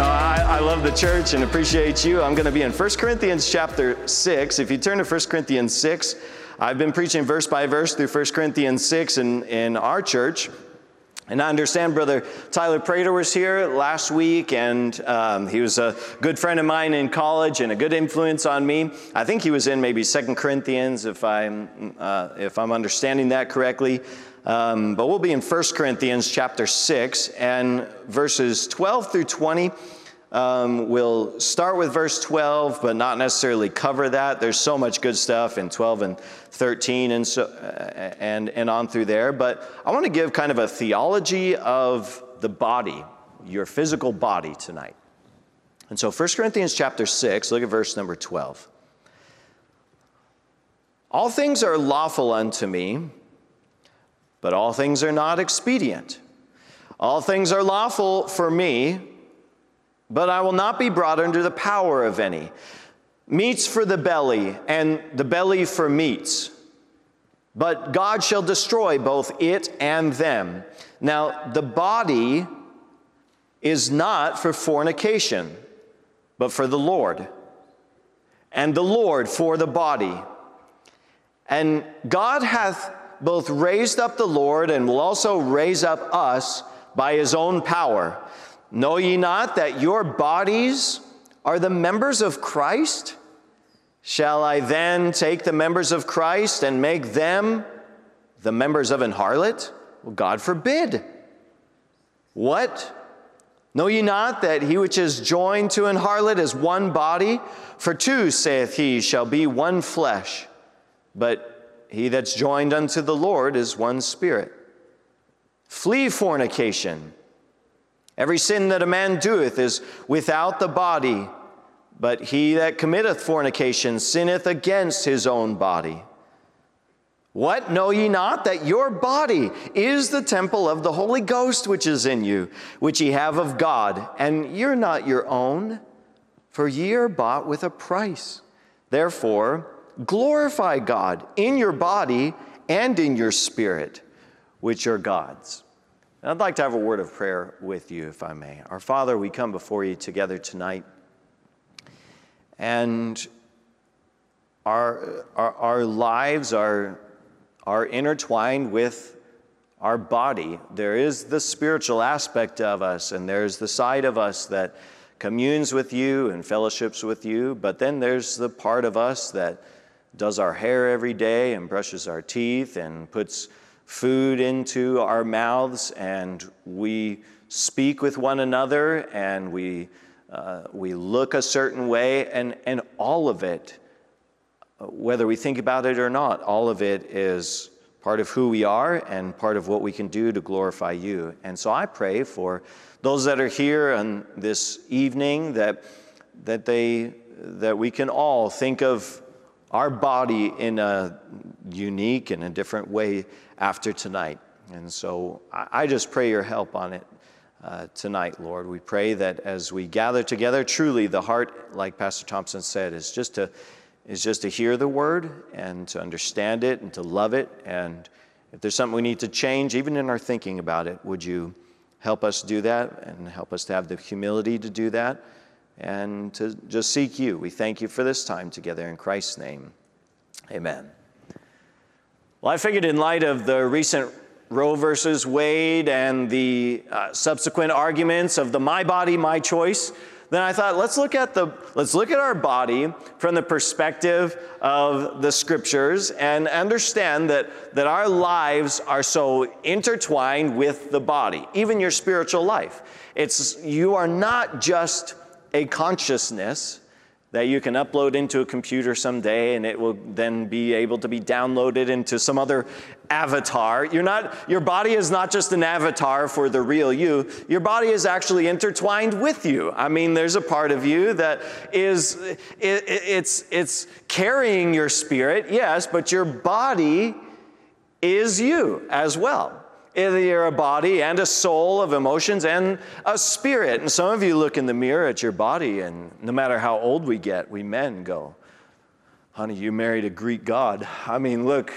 No, I, I, love the church and appreciate you. I'm going to be in 1 Corinthians chapter 6. If you turn to 1 Corinthians 6, I've been preaching verse by verse through 1 Corinthians 6 in, in our church. And I understand Brother Tyler Prater was here last week, and um, he was a good friend of mine in college and a good influence on me. I think he was in maybe Second Corinthians, if I'm, uh, if I'm understanding that correctly. Um, but we'll be in 1 Corinthians chapter 6 and verses 12 through 20. Um, we'll start with verse 12, but not necessarily cover that. There's so much good stuff in 12 and 13 and, so, uh, and, and on through there. But I want to give kind of a theology of the body, your physical body tonight. And so 1 Corinthians chapter 6, look at verse number 12. All things are lawful unto me but all things are not expedient. All things are lawful for me, but I will not be brought under the power of any. Meats for the belly, and the belly for meats. But God shall destroy both it and them. Now, the body is not for fornication, but for the Lord, and the Lord for the body. And God hath both raised up the Lord and will also raise up us by his own power. Know ye not that your bodies are the members of Christ? Shall I then take the members of Christ and make them the members of an harlot? Well, God forbid. What? Know ye not that he which is joined to an harlot is one body? For two, saith he, shall be one flesh. But he that's joined unto the Lord is one spirit. Flee fornication. Every sin that a man doeth is without the body, but he that committeth fornication sinneth against his own body. What know ye not that your body is the temple of the Holy Ghost which is in you, which ye have of God, and you're not your own, for ye are bought with a price. Therefore, glorify God in your body and in your spirit, which are God's. And I'd like to have a word of prayer with you, if I may. Our Father, we come before you together tonight, and our, our, our lives are, are intertwined with our body. There is the spiritual aspect of us, and there's the side of us that communes with you and fellowships with you, but then there's the part of us that does our hair every day and brushes our teeth and puts food into our mouths and we speak with one another and we, uh, we look a certain way and, and all of it, whether we think about it or not, all of it is part of who we are and part of what we can do to glorify you. And so I pray for those that are here on this evening that, that, they, that we can all think of our body in a unique and a different way after tonight. And so I just pray your help on it uh, tonight, Lord. We pray that as we gather together, truly the heart, like Pastor Thompson said, is just to is just to hear the word and to understand it and to love it. And if there's something we need to change, even in our thinking about it, would you help us do that and help us to have the humility to do that? And to just seek you. We thank you for this time together in Christ's name. Amen. Well, I figured in light of the recent Roe versus Wade and the uh, subsequent arguments of the my body, my choice, then I thought let's look at the let's look at our body from the perspective of the scriptures and understand that that our lives are so intertwined with the body, even your spiritual life. It's you are not just a consciousness, that you can upload into a computer someday and it will then be able to be downloaded into some other avatar. You're not, your body is not just an avatar for the real you, your body is actually intertwined with you. I mean, there's a part of you that is, it, it's, it's carrying your spirit, yes, but your body is you as well. You're a body and a soul of emotions and a spirit. And some of you look in the mirror at your body, and no matter how old we get, we men go, Honey, you married a Greek god. I mean, look,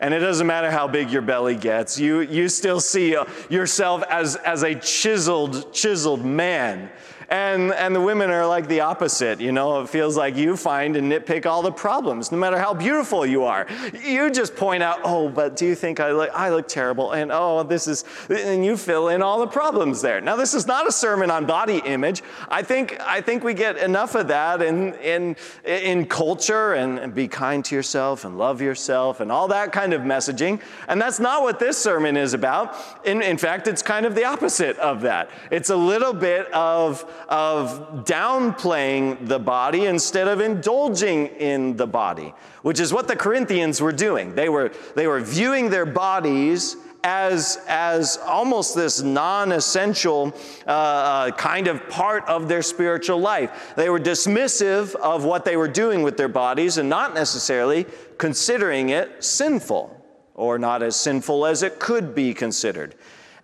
and it doesn't matter how big your belly gets, you, you still see uh, yourself as, as a chiseled, chiseled man. And, and the women are like the opposite. You know, it feels like you find and nitpick all the problems, no matter how beautiful you are. You just point out, oh, but do you think I look, I look terrible? And oh, this is, and you fill in all the problems there. Now, this is not a sermon on body image. I think, I think we get enough of that in, in, in culture and, and be kind to yourself and love yourself and all that kind of messaging. And that's not what this sermon is about. In, in fact, it's kind of the opposite of that. It's a little bit of, of downplaying the body instead of indulging in the body, which is what the Corinthians were doing. They were, they were viewing their bodies as, as almost this non essential uh, uh, kind of part of their spiritual life. They were dismissive of what they were doing with their bodies and not necessarily considering it sinful or not as sinful as it could be considered.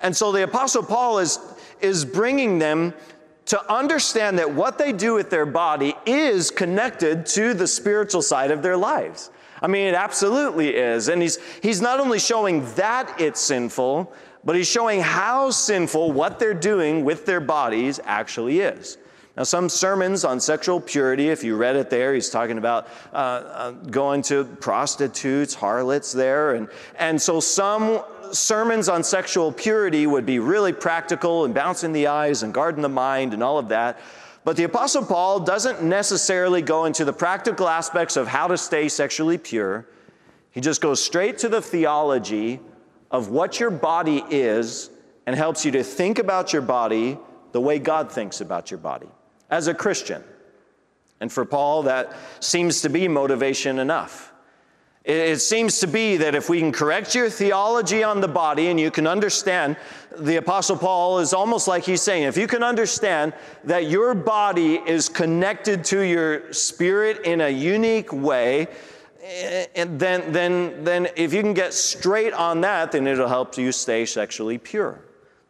And so the Apostle Paul is, is bringing them to understand that what they do with their body is connected to the spiritual side of their lives. I mean, it absolutely is. And he's, he's not only showing that it's sinful, but he's showing how sinful what they're doing with their bodies actually is. Now, some sermons on sexual purity, if you read it there, he's talking about uh, uh, going to prostitutes, harlots there. And, and so some sermons on sexual purity would be really practical and bouncing the eyes and guarding the mind and all of that. But the Apostle Paul doesn't necessarily go into the practical aspects of how to stay sexually pure. He just goes straight to the theology of what your body is and helps you to think about your body the way God thinks about your body as a Christian. And for Paul, that seems to be motivation enough. It seems to be that if we can correct your theology on the body and you can understand, the Apostle Paul is almost like he's saying, if you can understand that your body is connected to your spirit in a unique way, eh, then, then, then if you can get straight on that, then it'll help you stay sexually pure.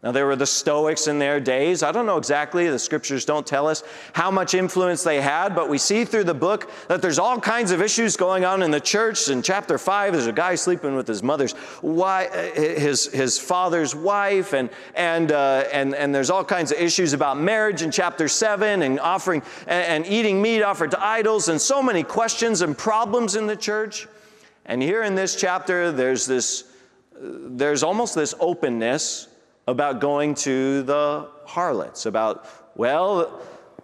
Now, there were the Stoics in their days. I don't know exactly, the scriptures don't tell us how much influence they had, but we see through the book that there's all kinds of issues going on in the church. In chapter 5, there's a guy sleeping with his mother's wife, his, his father's wife, and, and, uh, and, and there's all kinds of issues about marriage in chapter 7 and offering and, and eating meat offered to idols, and so many questions and problems in the church. And here in this chapter, there's this, there's almost this openness about going to the harlots, about, well,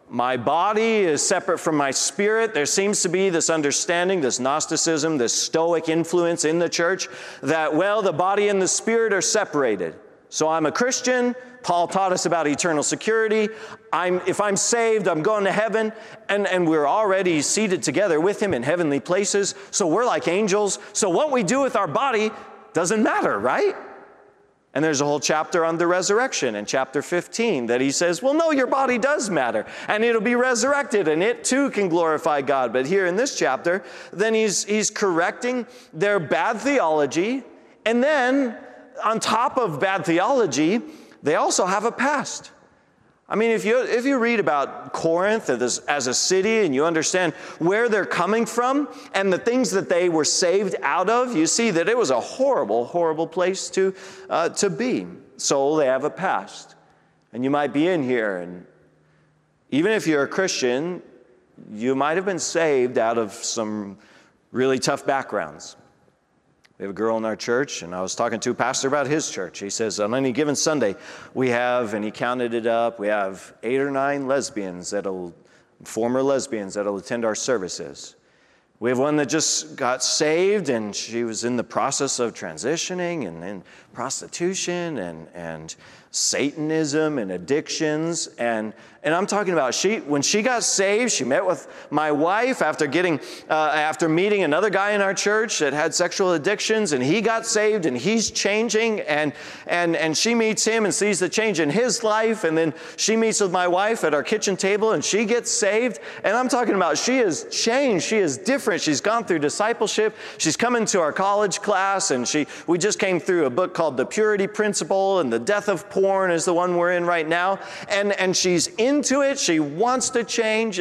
my body is separate from my spirit. There seems to be this understanding, this Gnosticism, this Stoic influence in the church that, well, the body and the spirit are separated. So I'm a Christian. Paul taught us about eternal security. I'm, if I'm saved, I'm going to heaven, and, and we're already seated together with him in heavenly places. So we're like angels. So what we do with our body doesn't matter, right? And there's a whole chapter on the resurrection in chapter 15 that he says, well, no, your body does matter and it'll be resurrected and it too can glorify God. But here in this chapter, then he's, he's correcting their bad theology. And then on top of bad theology, they also have a past. I mean, if you, if you read about Corinth as, as a city and you understand where they're coming from and the things that they were saved out of, you see that it was a horrible, horrible place to, uh, to be. So they have a past. And you might be in here, and even if you're a Christian, you might have been saved out of some really tough backgrounds. We have a girl in our church, and I was talking to a pastor about his church. He says, on any given Sunday, we have, and he counted it up, we have eight or nine lesbians that'll, former lesbians that'll attend our services. We have one that just got saved and she was in the process of transitioning and in prostitution and, and Satanism and addictions. And, and I'm talking about she, when she got saved, she met with my wife after getting, uh, after meeting another guy in our church that had sexual addictions, and he got saved and he's changing. And, and, and she meets him and sees the change in his life. And then she meets with my wife at our kitchen table and she gets saved. And I'm talking about she is changed. She is different. She's gone through discipleship. She's come into our college class and she, we just came through a book called The Purity Principle and The Death of Porn porn is the one we're in right now. And, and she's into it. She wants to change.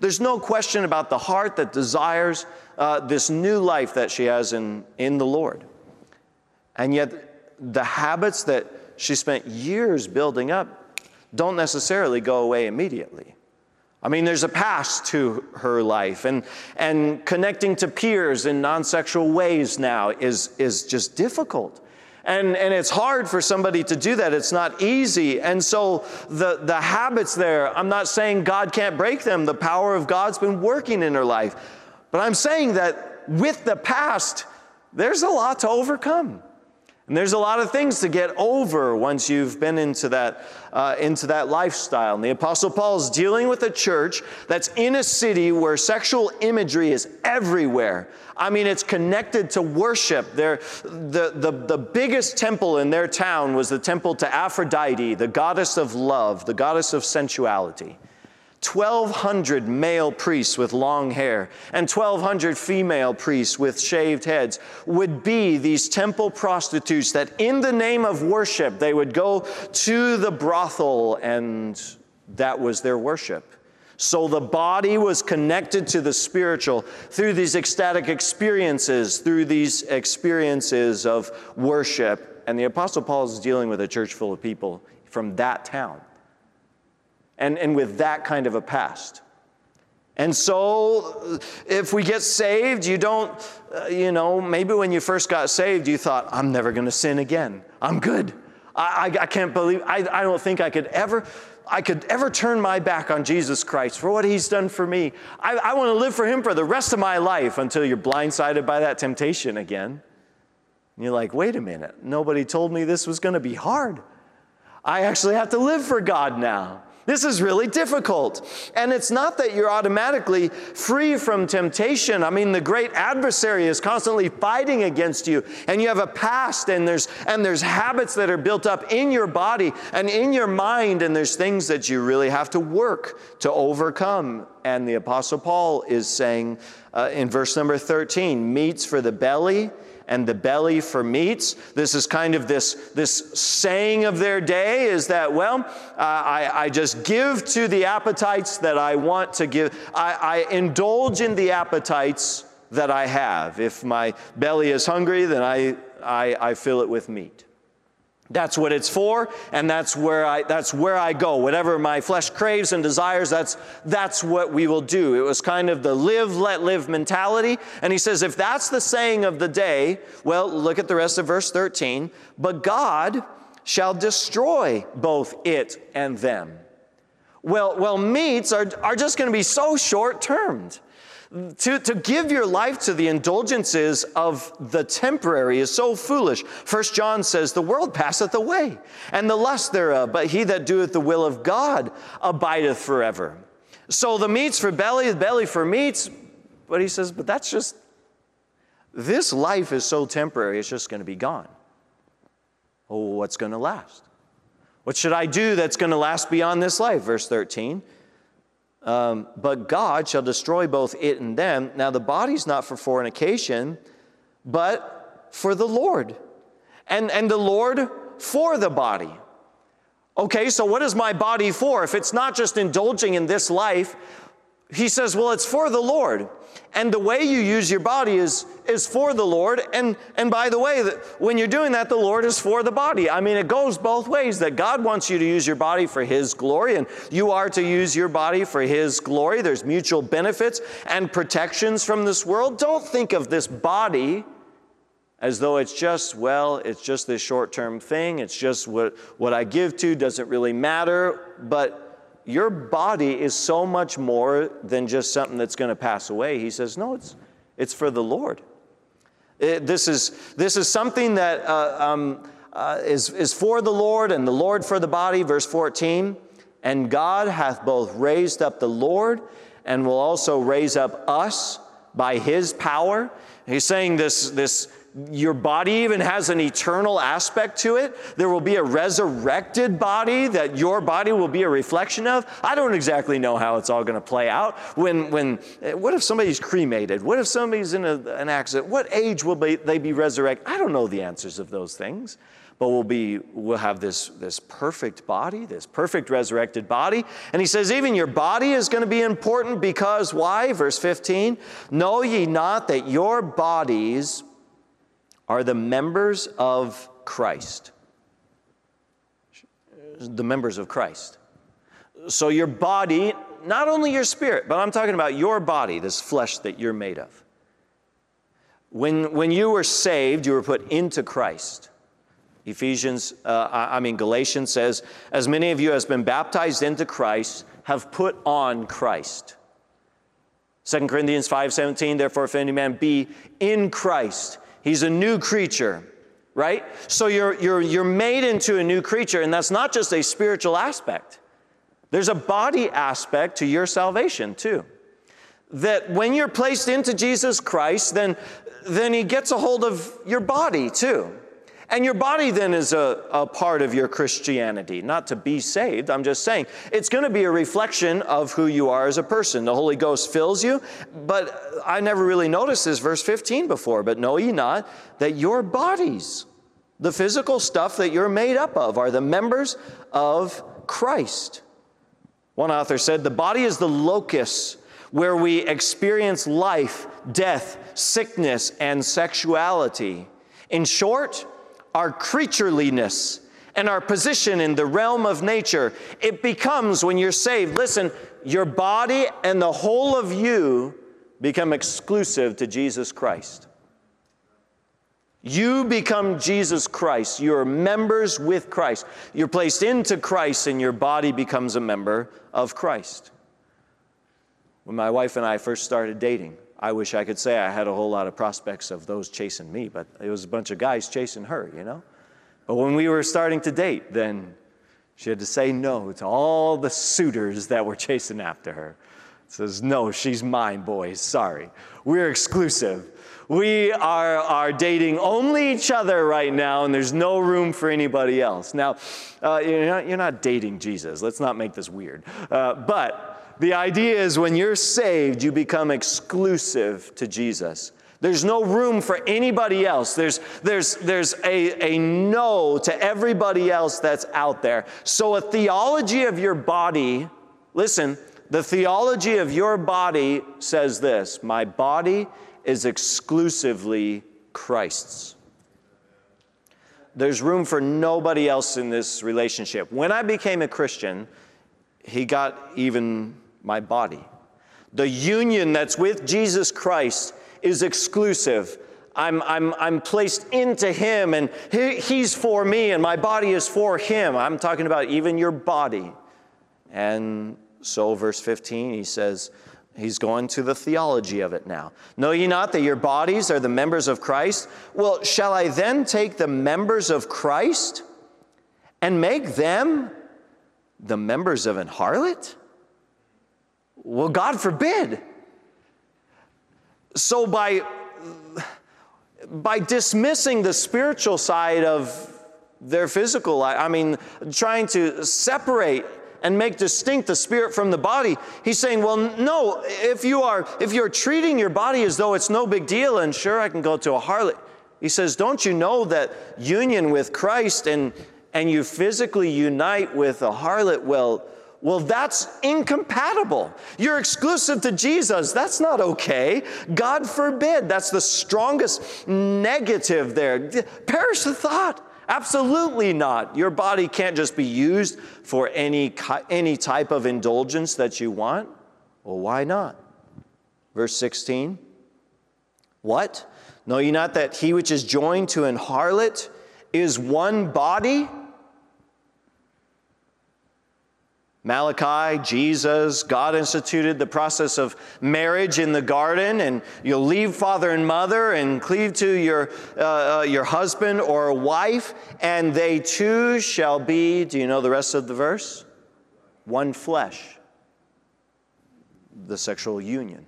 There's no question about the heart that desires uh, this new life that she has in, in the Lord. And yet, the habits that she spent years building up don't necessarily go away immediately. I mean, there's a past to her life, and, and connecting to peers in non sexual ways now is, is just difficult. And, and it's hard for somebody to do that. It's not easy. And so the, the habits there, I'm not saying God can't break them. The power of God's been working in her life. But I'm saying that with the past, there's a lot to overcome. And there's a lot of things to get over once you've been into that, uh, into that lifestyle. And the Apostle Paul is dealing with a church that's in a city where sexual imagery is everywhere. I mean, it's connected to worship. Their, the, the, the biggest temple in their town was the temple to Aphrodite, the goddess of love, the goddess of sensuality. 1,200 male priests with long hair and 1,200 female priests with shaved heads would be these temple prostitutes that, in the name of worship, they would go to the brothel and that was their worship. So the body was connected to the spiritual through these ecstatic experiences, through these experiences of worship. And the Apostle Paul is dealing with a church full of people from that town and, and with that kind of a past. And so, if we get saved, you don't, uh, you know, maybe when you first got saved, you thought, I'm never going to sin again. I'm good. I, I, I can't believe, I, I don't think I could ever. I could ever turn my back on Jesus Christ for what he's done for me. I, I want to live for him for the rest of my life until you're blindsided by that temptation again. And you're like, wait a minute, nobody told me this was going to be hard. I actually have to live for God now. This is really difficult. And it's not that you're automatically free from temptation. I mean, the great adversary is constantly fighting against you, and you have a past, and there's, and there's habits that are built up in your body and in your mind, and there's things that you really have to work to overcome. And the Apostle Paul is saying uh, in verse number 13 meats for the belly and the belly for meats. This is kind of this, this saying of their day is that, well, uh, I, I just give to the appetites that I want to give. I, I indulge in the appetites that I have. If my belly is hungry, then I, I, I fill it with meat. That's what it's for, and that's where I, that's where I go. Whatever my flesh craves and desires, that's, that's what we will do. It was kind of the live, let live mentality. And he says, if that's the saying of the day, well, look at the rest of verse 13. But God shall destroy both it and them. Well, well meats are, are just going to be so short termed. To, to give your life to the indulgences of the temporary is so foolish. First John says, The world passeth away, and the lust thereof, but he that doeth the will of God abideth forever. So the meats for belly, the belly for meats, but he says, But that's just, this life is so temporary, it's just going to be gone. Oh, what's going to last? What should I do that's going to last beyond this life? Verse 13. Um, but God shall destroy both it and them. Now, the body's not for fornication, but for the Lord. And, and the Lord for the body. Okay, so what is my body for? If it's not just indulging in this life, he says, well, it's for the Lord. And the way you use your body is, is for the Lord. And, and by the way, when you're doing that, the Lord is for the body. I mean, it goes both ways that God wants you to use your body for His glory, and you are to use your body for His glory. There's mutual benefits and protections from this world. Don't think of this body as though it's just, well, it's just this short term thing. It's just what, what I give to doesn't really matter. But your body is so much more than just something that's going to pass away. He says, no, it's, it's for the Lord. It, this, is, this is something that uh, um, uh, is, is for the Lord and the Lord for the body, verse 14. And God hath both raised up the Lord and will also raise up us by his power. He's saying this, this your body even has an eternal aspect to it. There will be a resurrected body that your body will be a reflection of. I don't exactly know how it's all going to play out. When, when, eh, what if somebody's cremated? What if somebody's in a, an accident? What age will they be resurrected? I don't know the answers of those things but we'll be we'll have this this perfect body this perfect resurrected body and he says even your body is going to be important because why verse 15 know ye not that your bodies are the members of Christ. The members of Christ. So your body, not only your spirit, but I'm talking about your body, this flesh that you're made of. When, when you were saved, you were put into Christ. Ephesians, uh, I mean, Galatians says, as many of you as been baptized into Christ have put on Christ. 2 Corinthians 5:17, therefore, if any man be in Christ, He's a new creature, right? So you're, you're, you're made into a new creature, and that's not just a spiritual aspect. There's a body aspect to your salvation, too. That when you're placed into Jesus Christ, then, then He gets a hold of your body, too. And your body then is a, a part of your Christianity, not to be saved. I'm just saying it's going to be a reflection of who you are as a person. The Holy Ghost fills you, but I never really noticed this verse 15 before. But know ye not that your bodies, the physical stuff that you're made up of, are the members of Christ. One author said, The body is the locus where we experience life, death, sickness, and sexuality. In short, our creatureliness and our position in the realm of nature. It becomes, when you're saved, listen, your body and the whole of you become exclusive to Jesus Christ. You become Jesus Christ. You're members with Christ. You're placed into Christ, and your body becomes a member of Christ. When my wife and I first started dating, I wish I could say I had a whole lot of prospects of those chasing me, but it was a bunch of guys chasing her, you know? But when we were starting to date, then she had to say no to all the suitors that were chasing after her. Says, no, she's mine, boys. Sorry. We're exclusive. We are, are dating only each other right now, and there's no room for anybody else. Now, uh, you're, not, you're, not, dating Jesus. Let's not make this weird. Uh, but the idea is when you're saved, you become exclusive to Jesus. There's no room for anybody else. There's, there's, there's a, a no to everybody else that's out there. So, a theology of your body, listen, the theology of your body says this My body is exclusively Christ's. There's room for nobody else in this relationship. When I became a Christian, he got even my body. The union that's with Jesus Christ is exclusive. I'm, I'm, I'm placed into Him and he, He's for me and my body is for Him. I'm talking about even your body. And so, verse 15, he says, He's going to the theology of it now. Know ye not that your bodies are the members of Christ? Well, shall I then take the members of Christ and make them the members of an harlot? Well, God forbid. So by by dismissing the spiritual side of their physical life, I mean, trying to separate and make distinct the spirit from the body, he's saying, well, no, if you are if you're treating your body as though it's no big deal and sure I can go to a harlot. He says, don't you know that union with Christ and and you physically unite with a harlot, well, well, that's incompatible. You're exclusive to Jesus. That's not okay. God forbid. That's the strongest negative there. Perish the thought. Absolutely not. Your body can't just be used for any, any type of indulgence that you want. Well, why not? Verse 16 What? Know ye not that he which is joined to an harlot is one body? Malachi, Jesus, God instituted the process of marriage in the garden, and you'll leave father and mother and cleave to your, uh, uh, your husband or wife, and they two shall be, do you know the rest of the verse? One flesh. The sexual union.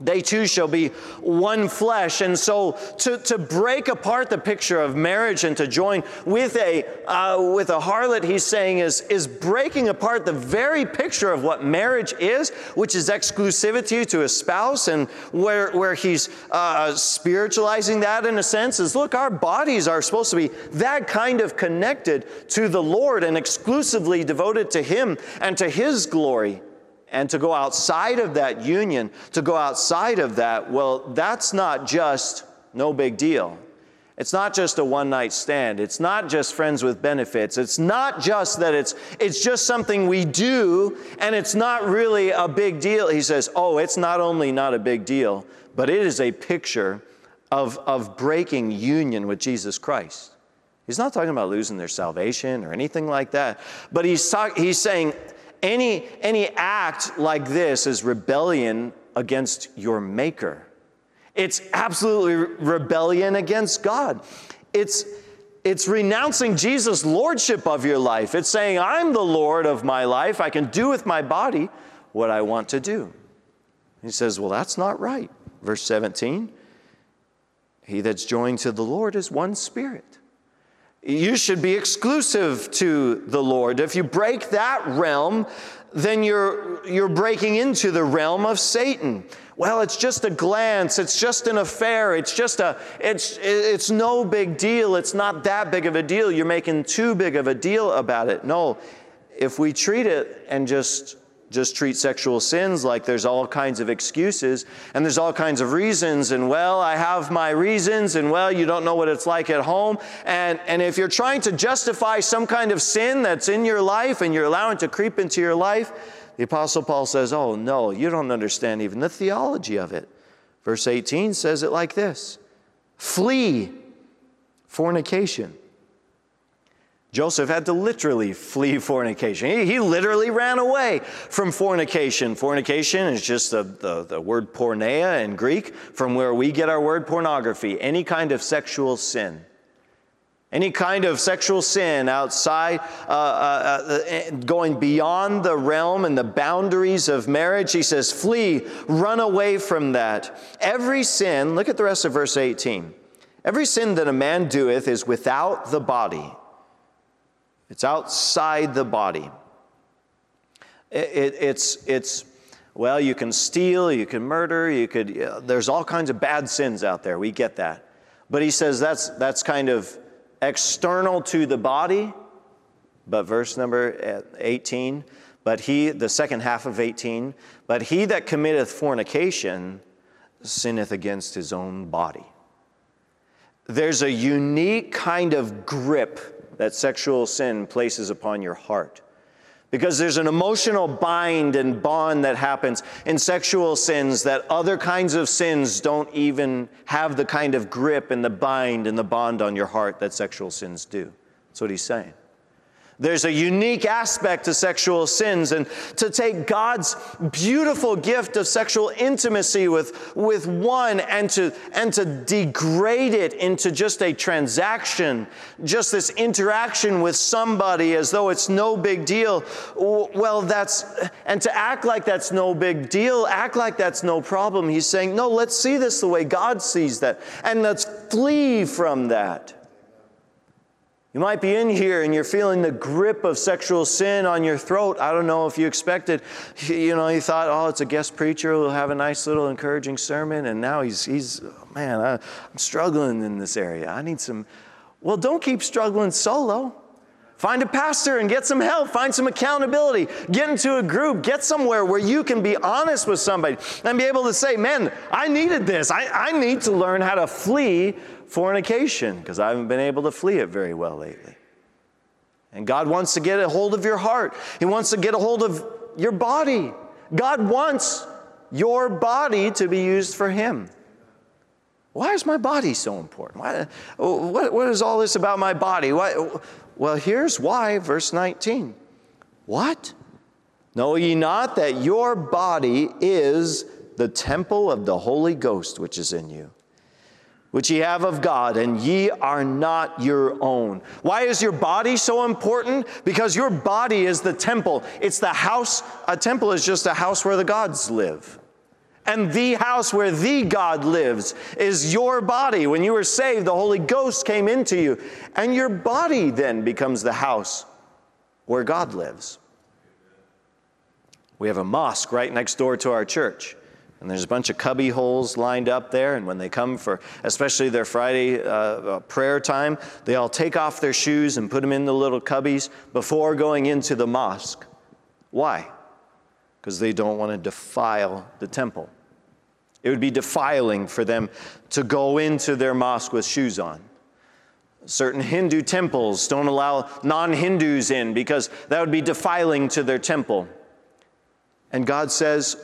They too shall be one flesh. And so to, to break apart the picture of marriage and to join with a, uh, with a harlot, he's saying, is, is breaking apart the very picture of what marriage is, which is exclusivity to a spouse. And where, where he's uh, spiritualizing that in a sense is look, our bodies are supposed to be that kind of connected to the Lord and exclusively devoted to Him and to His glory and to go outside of that union, to go outside of that, well, that's not just no big deal. It's not just a one night stand. It's not just friends with benefits. It's not just that it's, it's just something we do and it's not really a big deal. He says, oh, it's not only not a big deal, but it is a picture of, of breaking union with Jesus Christ. He's not talking about losing their salvation or anything like that, but he's, talk, he's saying any, any act like this is rebellion against your maker. It's absolutely rebellion against God. It's, it's renouncing Jesus' lordship of your life. It's saying, I'm the Lord of my life. I can do with my body what I want to do. He says, Well, that's not right. Verse 17 He that's joined to the Lord is one spirit you should be exclusive to the Lord. If you break that realm, then you're, you're breaking into the realm of Satan. Well, it's just a glance, it's just an affair, it's just a, it's, it's no big deal, it's not that big of a deal. You're making too big of a deal about it. No, if we treat it and just just treat sexual sins like there's all kinds of excuses and there's all kinds of reasons and well i have my reasons and well you don't know what it's like at home. And, and if you're trying to justify some kind of sin that's in your life and you're allowing to creep into your life the apostle paul says oh no you don't understand even the theology of it. Verse 18 says it like this. Flee fornication Joseph had to literally flee fornication. He, he, literally ran away from fornication. Fornication is just the, the, the, word porneia in Greek, from where we get our word pornography, any kind of sexual sin. Any kind of sexual sin outside, uh, uh, uh, going beyond the realm and the boundaries of marriage, he says, flee, run away from that. Every sin, look at the rest of verse 18. Every sin that a man doeth is without the body it's outside the body. It, it, it's, it's, well, you can steal, you can murder, you could, there's all kinds of bad sins out there. We get that. But he says that's, that's kind of external to the body. But verse number uh, 18, but he, the second half of 18, but he that committeth fornication sinneth against his own body. There's a unique kind of grip that sexual sin places upon your heart. Because there's an emotional bind and bond that happens in sexual sins that other kinds of sins don't even have the kind of grip and the bind and the bond on your heart that sexual sins do. That's what he's saying. There's a unique aspect to sexual sins, and to take God's beautiful gift of sexual intimacy with, with one and to, and to degrade it into just a transaction, just this interaction with somebody as though it's no big deal. Well, that's, and to act like that's no big deal, act like that's no problem. He's saying, no, let's see this the way God sees that, and let's flee from that. You might be in here and you're feeling the grip of sexual sin on your throat. I don't know if you expected, you know, you thought, oh, it's a guest preacher who'll have a nice little encouraging sermon, and now he's, he's man, I, I'm struggling in this area. I need some. Well, don't keep struggling solo. Find a pastor and get some help. Find some accountability. Get into a group. Get somewhere where you can be honest with somebody and be able to say, man, I needed this. I, I need to learn how to flee fornication because I haven't been able to flee it very well lately. And God wants to get a hold of your heart, He wants to get a hold of your body. God wants your body to be used for Him. Why is my body so important? Why, what, what is all this about my body? Why, well, here's why, verse 19. What? Know ye not that your body is the temple of the Holy Ghost which is in you, which ye have of God, and ye are not your own? Why is your body so important? Because your body is the temple. It's the house. A temple is just a house where the gods live. And the house where the God lives is your body. When you were saved, the Holy Ghost came into you, and your body then becomes the house where God lives. We have a mosque right next door to our church. And there's a bunch of cubby holes lined up there. And when they come for, especially their Friday uh, uh, prayer time, they all take off their shoes and put them in the little cubbies before going into the mosque. Why? Because they don't want to defile the temple. It would be defiling for them to go into their mosque with shoes on. Certain Hindu temples don't allow non Hindus in because that would be defiling to their temple. And God says,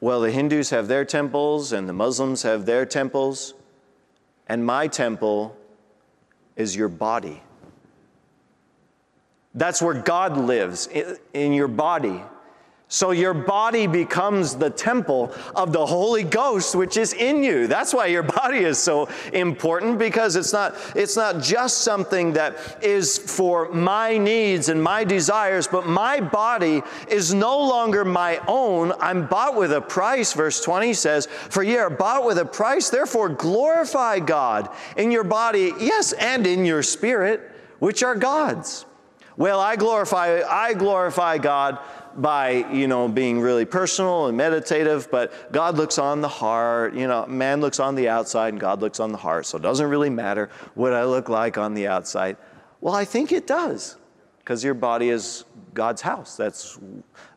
well, the Hindus have their temples and the Muslims have their temples, and my temple is your body. That's where God lives, in your body. So your body becomes the temple of the Holy Ghost which is in you. That's why your body is so important because it's not it's not just something that is for my needs and my desires, but my body is no longer my own. I'm bought with a price verse 20 says, "For ye are bought with a price, therefore glorify God in your body, yes, and in your spirit, which are God's." Well, I glorify I glorify God by, you know, being really personal and meditative, but God looks on the heart. You know, man looks on the outside and God looks on the heart. So it doesn't really matter what I look like on the outside. Well, I think it does because your body is God's house. That's,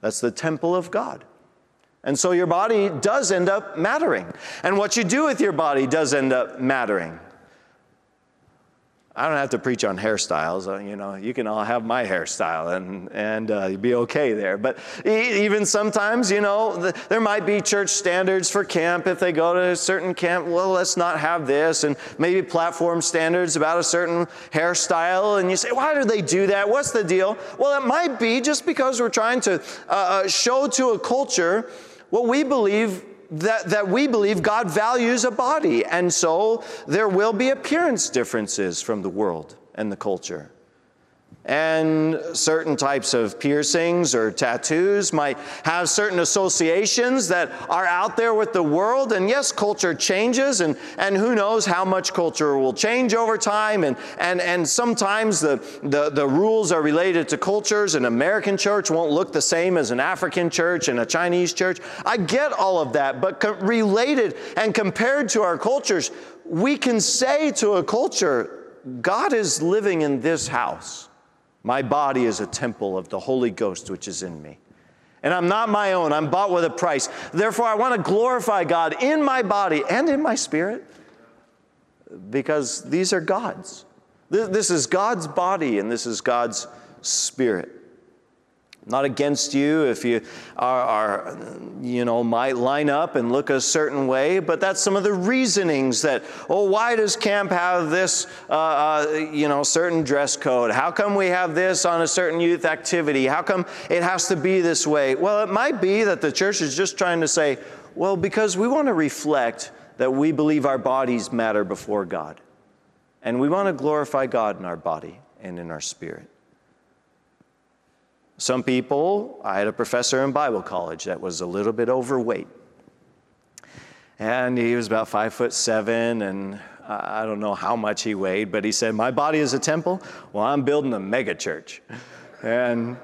that's the temple of God. And so your body does end up mattering. And what you do with your body does end up mattering. I don't have to preach on hairstyles. Uh, you know, you can all have my hairstyle and, and uh, be okay there. But even sometimes, you know, the, there might be church standards for camp. If they go to a certain camp, well, let's not have this. And maybe platform standards about a certain hairstyle. And you say, why do they do that? What's the deal? Well, it might be just because we're trying to uh, uh show to a culture what we believe that, that we believe God values a body, and so there will be appearance differences from the world and the culture. And certain types of piercings or tattoos might have certain associations that are out there with the world. And yes, culture changes, and, and who knows how much culture will change over time. And, and, and sometimes the, the, the rules are related to cultures. An American church won't look the same as an African church and a Chinese church. I get all of that, but co- related and compared to our cultures, we can say to a culture, God is living in this house. My body is a temple of the Holy Ghost which is in me. And I'm not my own, I'm bought with a price. Therefore, I want to glorify God in my body and in my spirit because these are God's. This is God's body and this is God's spirit not against you if you are, are, you know might line up and look a certain way but that's some of the reasonings that oh why does camp have this uh, uh, you know certain dress code? How come we have this on a certain youth activity? How come it has to be this way? Well it might be that the church is just trying to say well because we want to reflect that we believe our bodies matter before god. And we want to glorify god in our body and in our spirit some people, I had a professor in Bible college that was a little bit overweight. And he was about five foot seven, and I don't know how much he weighed, but he said, My body is a temple. Well, I'm building a mega church. And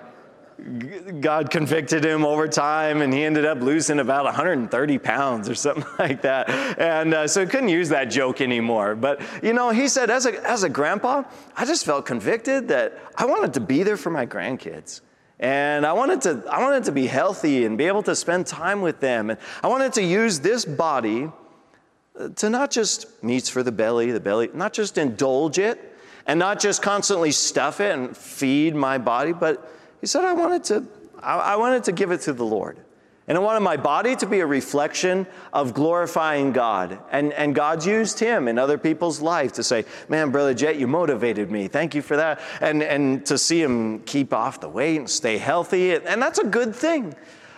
God convicted him over time, and he ended up losing about 130 pounds or something like that. And uh, so he couldn't use that joke anymore. But, you know, he said, as a, as a grandpa, I just felt convicted that I wanted to be there for my grandkids. And I wanted to, I wanted to be healthy and be able to spend time with them. And I wanted to use this body uh, to not just meats for the belly, the belly, not just indulge it and not just constantly stuff it and feed my body, but he said I wanted to, I, I wanted to give it to the Lord. And I wanted my body to be a reflection of glorifying God. And, and God's used him in other people's life to say, Man, Brother Jet, you motivated me. Thank you for that. And, and to see him keep off the weight and stay healthy. And that's a good thing.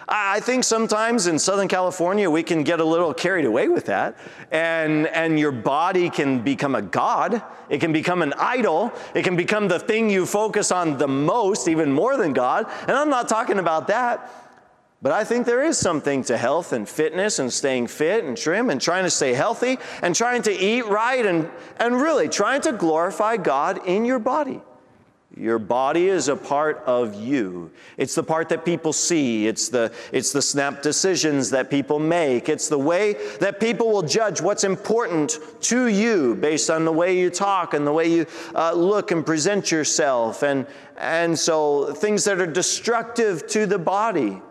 I think sometimes in Southern California we can get a little carried away with that, and, and your body can become a god. It can become an idol. It can become the thing you focus on the most, even more than God. And I'm not talking about that. But I think there is something to health and fitness and staying fit and trim and trying to stay healthy and trying to eat right and, and really trying to glorify God in your body. Your body is a part of you. It's the part that people see. It's the, it's the snap decisions that people make. It's the way that people will judge what's important to you based on the way you talk and the way you uh, look and present yourself. And, and so things that are destructive to the body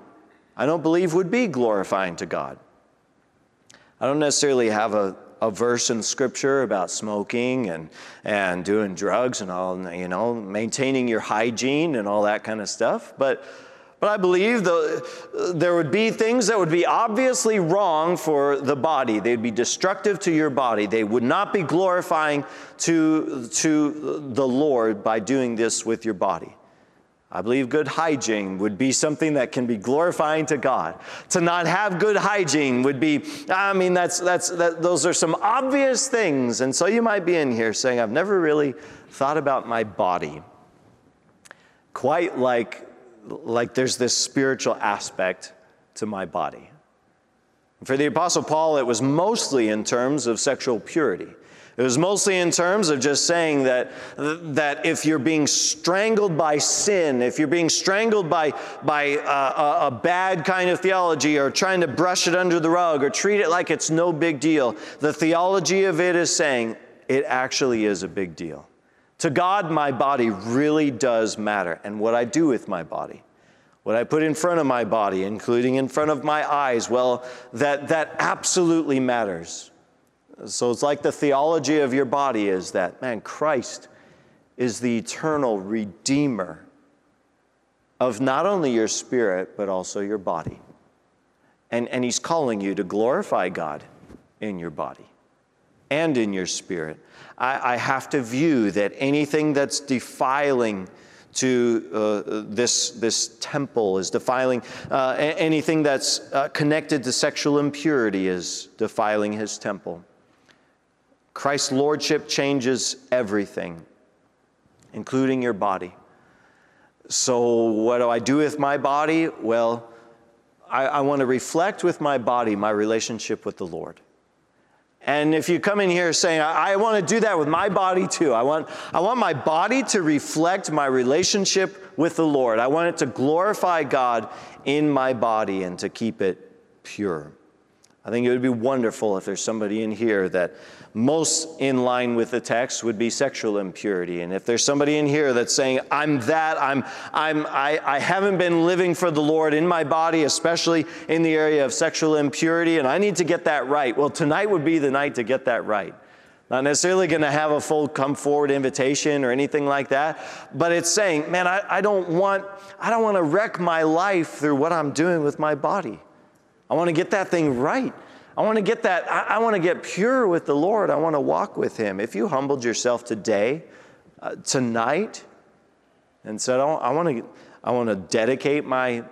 I don't believe would be glorifying to God. I don't necessarily have a, a verse in scripture about smoking and, and doing drugs and all, you know, maintaining your hygiene and all that kind of stuff. But, but I believe the, there would be things that would be obviously wrong for the body. They'd be destructive to your body. They would not be glorifying to, to the Lord by doing this with your body. I believe good hygiene would be something that can be glorifying to God. To not have good hygiene would be, I mean, that's, that's, that, those are some obvious things. And so you might be in here saying, I've never really thought about my body. Quite like, like there's this spiritual aspect to my body. For the Apostle Paul, it was mostly in terms of sexual purity. It was mostly in terms of just saying that, that if you're being strangled by sin, if you're being strangled by, by uh, a, a bad kind of theology or trying to brush it under the rug or treat it like it's no big deal, the theology of it is saying it actually is a big deal. To God, my body really does matter, and what I do with my body what I put in front of my body, including in front of my eyes, well, that, that absolutely matters. So it's like the theology of your body is that, man, Christ is the eternal redeemer of not only your spirit, but also your body. And, and he's calling you to glorify God in your body and in your spirit. I, I have to view that anything that's defiling to uh, this, this temple is defiling, uh, anything that's uh, connected to sexual impurity is defiling his temple. Christ's lordship changes everything, including your body. So, what do I do with my body? Well, I, I want to reflect with my body my relationship with the Lord. And if you come in here saying, I, I want to do that with my body too, I want, I want my body to reflect my relationship with the Lord. I want it to glorify God in my body and to keep it pure. I think it would be wonderful if there's somebody in here that most in line with the text would be sexual impurity. And if there's somebody in here that's saying, I'm that, I'm, I'm, I, I haven't been living for the Lord in my body, especially in the area of sexual impurity, and I need to get that right. Well, tonight would be the night to get that right. Not necessarily going to have a full come forward invitation or anything like that, but it's saying, man, I, I don't want, I don't want to wreck my life through what I'm doing with my body. I want to get that thing right. I want to get that, I, I want to get pure with the Lord. I want to walk with Him. If you humbled yourself today, uh, tonight, and said, I want to, I want to dedicate my,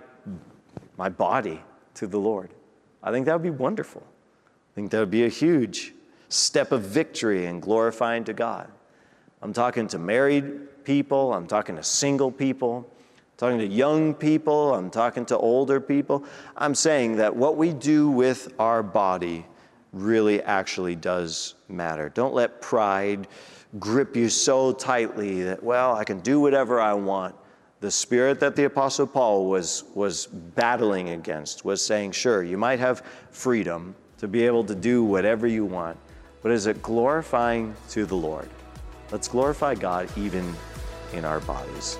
my body to the Lord, I think that would be wonderful. I think that would be a huge step of victory and glorifying to God. I'm talking to married people, I'm talking to single people talking to young people, I'm talking to older people. I'm saying that what we do with our body really actually does matter. Don't let pride grip you so tightly that, well, I can do whatever I want. The spirit that the Apostle Paul was, was battling against was saying, sure, you might have freedom to be able to do whatever you want, but is it glorifying to the Lord? Let's glorify God even in our bodies.